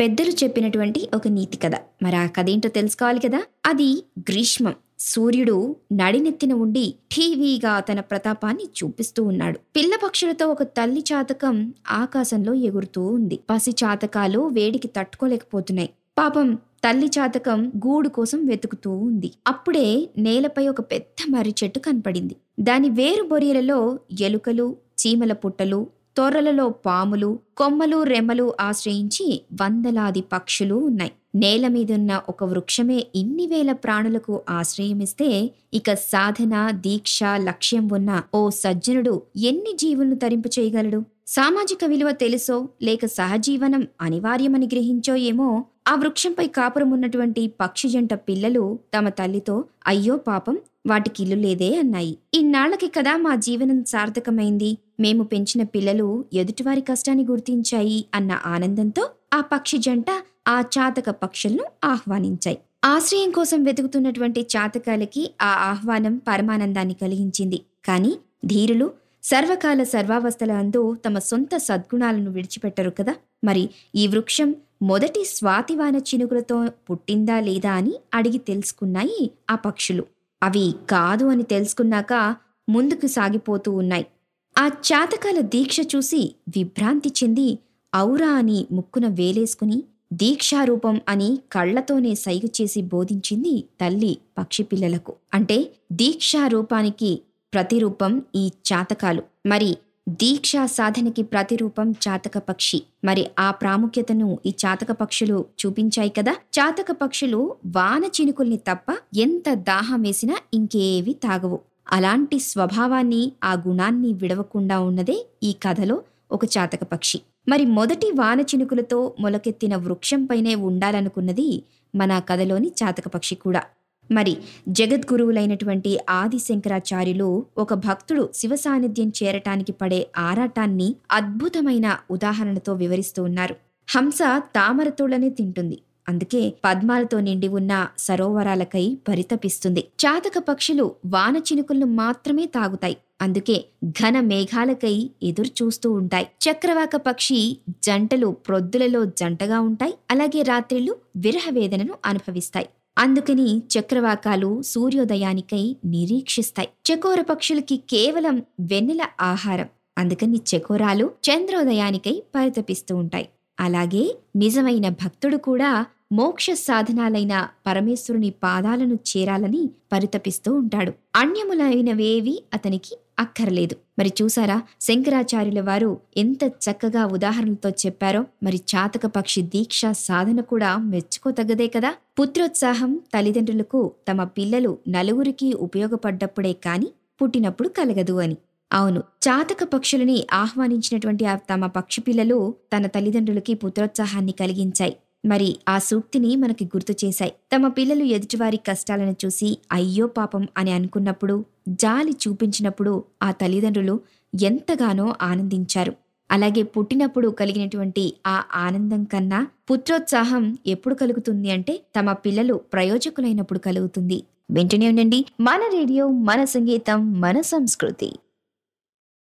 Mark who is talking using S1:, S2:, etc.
S1: పెద్దలు చెప్పినటువంటి ఒక నీతి కథ. మరి ఆ కథ ఏంటో తెలుసుకోవాలి కదా? అది గ్రీష్మం. సూర్యుడు నడినెత్తిన ఉండి ఠీవీగా తన ప్రతాపాన్ని చూపిస్తూ ఉన్నాడు. పిల్ల పక్షులతో ఒక తల్లి చాతకం ఆకాశంలో ఎగురుతూ ఉంది. పసి చాతకాలు వేడికి తట్టుకోలేకపోతున్నాయి. పాపం తల్లి చాతకం గూడు కోసం వెతుకుతూ ఉంది. అప్పుడే నేలపై ఒక పెద్ద మర్రి చెట్టు కనపడింది. దాని వేరు బొరియలలో ఎలుకలు చీమల పుట్టలు తొర్రలలో పాములు కొమ్మలు రెమ్మలు ఆశ్రయించి వందలాది పక్షులు ఉన్నాయి. నేల మీదున్న ఒక వృక్షమే ఇన్ని వేల ప్రాణులకు ఆశ్రయమిస్తే ఇక సాధన దీక్ష లక్ష్యం ఉన్న ఓ సజ్జనుడు ఎన్ని జీవులను తరింపు చేయగలడు? సామాజిక విలువ తెలుసో లేక సహజీవనం అనివార్యమని గ్రహించో ఏమో? ఆ వృక్షంపై కాపురం ఉన్నటువంటి పక్షి జంట పిల్లలు తమ తల్లితో అయ్యో పాపం వాటికి ఇల్లు లేదే అన్నాయి. ఇన్నాళ్ళకి కదా మా జీవనం సార్థకమైంది? మేము పెంచిన పిల్లలు ఎదుటివారి కష్టాన్ని గుర్తించాయి అన్న ఆనందంతో ఆ పక్షి జంట ఆ చాతక పక్షులను ఆహ్వానించాయి. ఆశ్రయం కోసం వెతుకుతున్నటువంటి చాతకాలకి ఆ ఆహ్వానం పరమానందాన్ని కలిగించింది. కాని ధీరులు సర్వకాల సర్వావస్థల అందు తమ సొంత సద్గుణాలను విడిచిపెట్టరు కదా? మరి ఈ వృక్షం మొదటి స్వాతివాన చినుకులతో పుట్టిందా లేదా అని అడిగి తెలుసుకున్నాయి ఆ పక్షులు. అవి కాదు అని తెలుసుకున్నాక ముందుకు సాగిపోతూ ఉన్నాయి. ఆ చాతకాల దీక్ష చూసి విభ్రాంతి చెంది ఔరా అని ముక్కున వేలేసుకుని దీక్షారూపం అని కళ్ళతోనే సైగ చేసి బోధించింది తల్లి పక్షి పిల్లలకు అంటే దీక్షారూపానికి ప్రతిరూపం ఈ చాతకాలు. మరి దీక్షా సాధనకి ప్రతిరూపం చాతక పక్షి. మరి ఆ ప్రాముఖ్యతను ఈ చాతక పక్షులు చూపించాయి కదా. చాతక పక్షులు వాన చినుకుల్ని తప్ప ఎంత దాహం వేసినా ఇంకేవి తాగవు. అలాంటి స్వభావాన్ని ఆ గుణాన్ని విడవకుండా ఉన్నదే ఈ కథలో ఒక చాతక పక్షి. మరి మొదటి వాన చినుకులతో మొలకెత్తిన వృక్షంపైనే ఉండాలనుకున్నది మన కథలోని చాతక పక్షి కూడా. మరి జగద్గురువులైనటువంటి ఆది శంకరాచార్యులు ఒక భక్తుడు శివ సాన్నిధ్యం చేరటానికి పడే ఆరాటాన్ని అద్భుతమైన ఉదాహరణతో వివరిస్తూ ఉన్నారు. హంస తామరతోళ్ళనే తింటుంది. అందుకే పద్మాలతో నిండి ఉన్న సరోవరాలకై పరితపిస్తుంది. చాతక పక్షులు వాన చినుకులను మాత్రమే తాగుతాయి. అందుకే ఘన మేఘాలకై ఎదురు చూస్తూ ఉంటాయి. చక్రవాక పక్షి జంటలు ప్రొద్దులలో జంటగా ఉంటాయి. అలాగే రాత్రిళ్ళు విరహ వేదనను అనుభవిస్తాయి. అందుకని చక్రవాకాలు సూర్యోదయానికై నిరీక్షిస్తాయి. చకోర పక్షులకి కేవలం వెన్నెల ఆహారం. అందుకని చకోరాలు చంద్రోదయానికై పరితపిస్తూ ఉంటాయి. అలాగే నిజమైన భక్తుడు కూడా మోక్ష సాధనాలైన పరమేశ్వరుని పాదాలను చేరాలని పరితపిస్తూ ఉంటాడు. అన్యములైనవేవి అతనికి అక్కర్లేదు. మరి చూసారా? శంకరాచార్యుల వారు ఎంత చక్కగా ఉదాహరణలతో చెప్పారో. మరి చాతక పక్షి దీక్ష సాధన కూడా మెచ్చుకోతగ్గదే కదా. పుత్రోత్సాహం తల్లిదండ్రులకు తమ పిల్లలు నలుగురికి ఉపయోగపడ్డప్పుడే కాని పుట్టినప్పుడు కలగదు అని. అవును చాతక పక్షులని ఆహ్వానించినటువంటి తమ పక్షి పిల్లలు తన తల్లిదండ్రులకి పుత్రోత్సాహాన్ని కలిగించాయి. మరి ఆ సూక్తిని మనకి గుర్తు చేశాయి. తమ పిల్లలు ఎదుటివారి కష్టాలను చూసి అయ్యో పాపం అని అనుకున్నప్పుడు జాలి చూపించినప్పుడు ఆ తల్లిదండ్రులు ఎంతగానో ఆనందించారు. అలాగే పుట్టినప్పుడు కలిగినటువంటి ఆ ఆనందం కన్నా పుత్రోత్సాహం ఎప్పుడు కలుగుతుంది అంటే తమ పిల్లలు ప్రయోజకులైనప్పుడు కలుగుతుంది. వెంటనే ఉండండి. మన రేడియో మన సంగీతం మన సంస్కృతి.